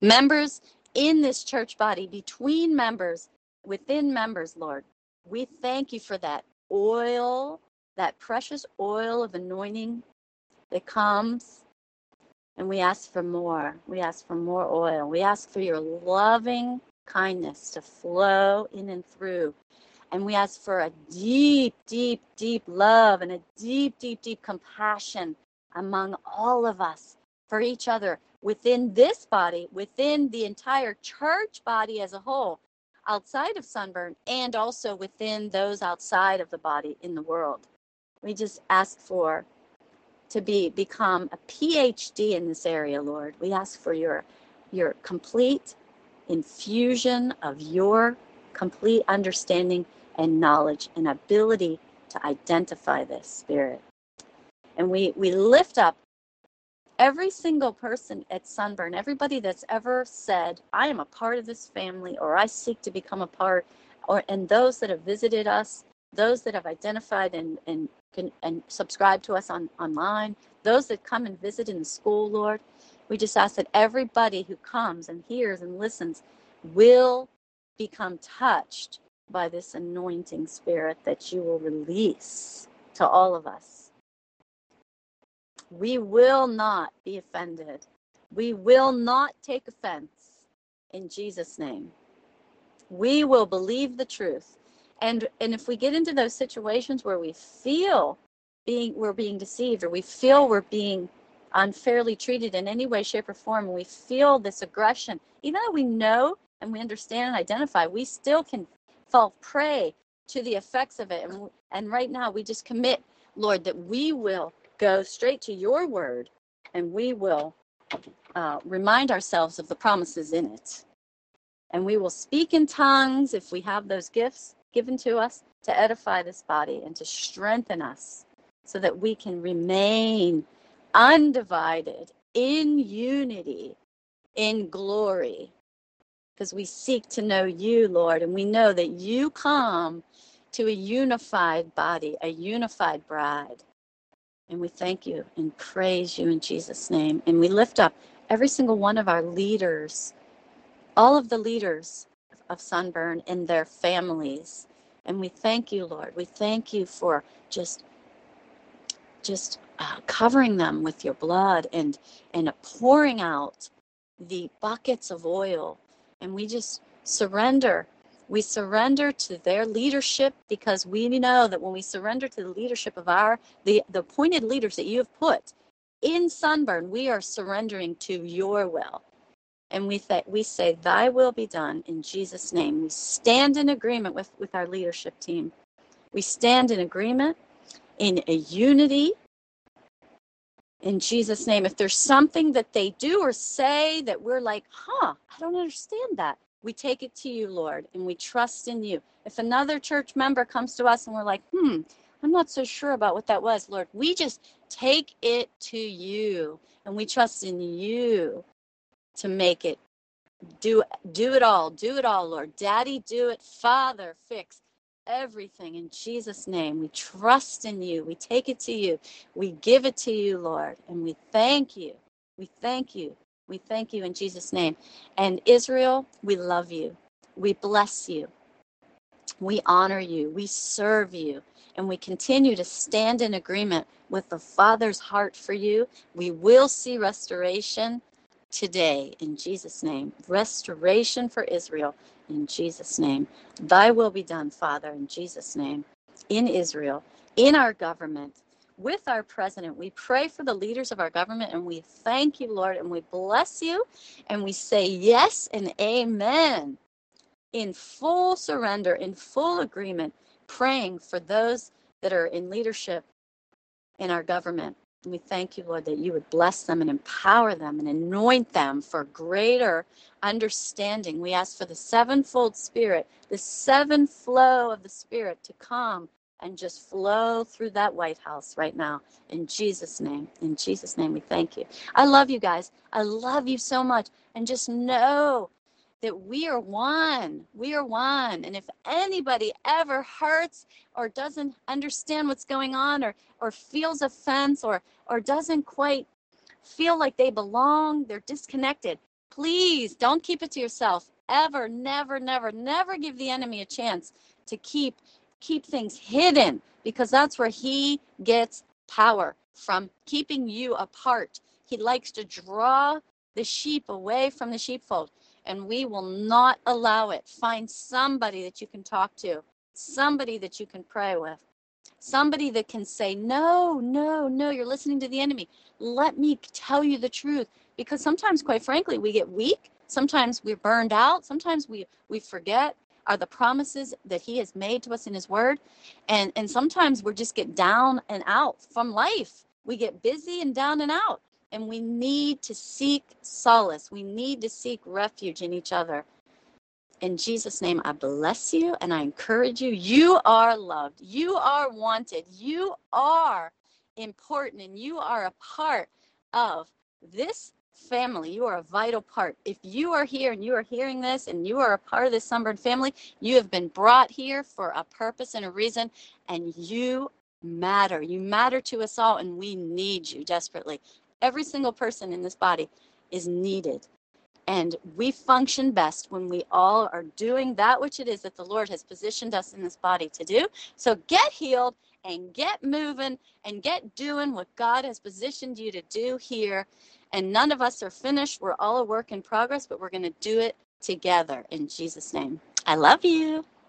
members in this church body, between members, within members, Lord. We thank you for that oil, that precious oil of anointing that comes. And we ask for more. We ask for more oil. We ask for your loving kindness to flow in and through. And we ask for a deep, deep, deep love and a deep, deep, deep compassion among all of us for each other within this body, within the entire church body as a whole, outside of sunburn, and also within those outside of the body in the world. We just ask for to be become a PhD in this area, Lord. We ask for your your complete infusion of your complete understanding and knowledge and ability to identify this spirit. And we we lift up every single person at Sunburn, everybody that's ever said, I am a part of this family or I seek to become a part, or and those that have visited us, those that have identified and and can and subscribe to us on online, those that come and visit in the school, Lord. We just ask that everybody who comes and hears and listens will become touched by this anointing spirit that you will release to all of us. We will not be offended. We will not take offense in Jesus' name. We will believe the truth. And and if we get into those situations where we feel being we're being deceived or we feel we're being unfairly treated in any way, shape, or form, and we feel this aggression, even though we know and we understand and identify, we still can fall prey to the effects of it. And, and right now, we just commit, Lord, that we will go straight to your word and we will uh, remind ourselves of the promises in it. And we will speak in tongues if we have those gifts given to us to edify this body and to strengthen us so that we can remain undivided in unity, in glory, because we seek to know you, Lord, and we know that you come to a unified body, a unified bride. And we thank you and praise you in Jesus' name. And we lift up every single one of our leaders, all of the leaders of Sunburn and their families. And we thank you, Lord. We thank you for just just uh, covering them with your blood and and pouring out the buckets of oil and we just surrender. We surrender to their leadership because we know that when we surrender to the leadership of our the the appointed leaders that you have put in Sunburn, we are surrendering to your will. And we th- we say, Thy will be done in Jesus' name. We stand in agreement with, with our leadership team. We stand in agreement in a unity in Jesus' name. If there's something that they do or say that we're like, huh, I don't understand that, we take it to you, Lord, and we trust in you. If another church member comes to us and we're like, hmm, I'm not so sure about what that was, Lord, we just take it to you and we trust in you to make it do do it all do it all lord daddy do it father fix everything in Jesus' name. We trust in you. We take it to you. We give it to you, Lord. And we thank you. We thank you. We thank you in Jesus' name. And Israel, we love you. We bless you. We honor you. We serve you. And we continue to stand in agreement with the Father's heart for you. We will see restoration today in Jesus' name. Restoration for Israel in Jesus' name. Thy will be done, Father, in Jesus' name, in Israel, in our government, with our president. We pray for the leaders of our government and we thank you, Lord, and we bless you and we say yes and amen in full surrender, in full agreement, praying for those that are in leadership in our government. And we thank you, Lord, that you would bless them and empower them and anoint them for greater understanding. We ask for the sevenfold Spirit, the seven flow of the Spirit to come and just flow through that White House right now. In Jesus' name. In Jesus' name, we thank you. I love you guys. I love you so much. And just know that we are one. We are one. And if anybody ever hurts or doesn't understand what's going on or or feels offense or or doesn't quite feel like they belong, they're disconnected, Please don't keep it to yourself. Ever, never, never, never give the enemy a chance to keep keep things hidden because that's where he gets power from keeping you apart. He likes to draw the sheep away from the sheepfold, and we will not allow it. Find somebody that you can talk to, somebody that you can pray with, somebody that can say, No, no, no, you're listening to the enemy. Let me tell you the truth. Because sometimes, quite frankly, we get weak. Sometimes we're burned out. Sometimes we, we forget are the promises that he has made to us in his word and and sometimes we just get down and out from life we get busy and down and out and we need to seek solace we need to seek refuge in each other in Jesus' name, I bless you and I encourage you. You are loved. You are wanted. You are important and you are a part of this family. You are a vital part. If you are here and you are hearing this and you are a part of this Sunburn family, you have been brought here for a purpose and a reason, and you matter. You matter to us all, and we need you desperately. Every single person in this body is needed. And we function best when we all are doing that which it is that the Lord has positioned us in this body to do. So get healed and get moving and get doing what God has positioned you to do here and none of us are finished. We're all a work in progress, but we're going to do it together in Jesus' name. I love you.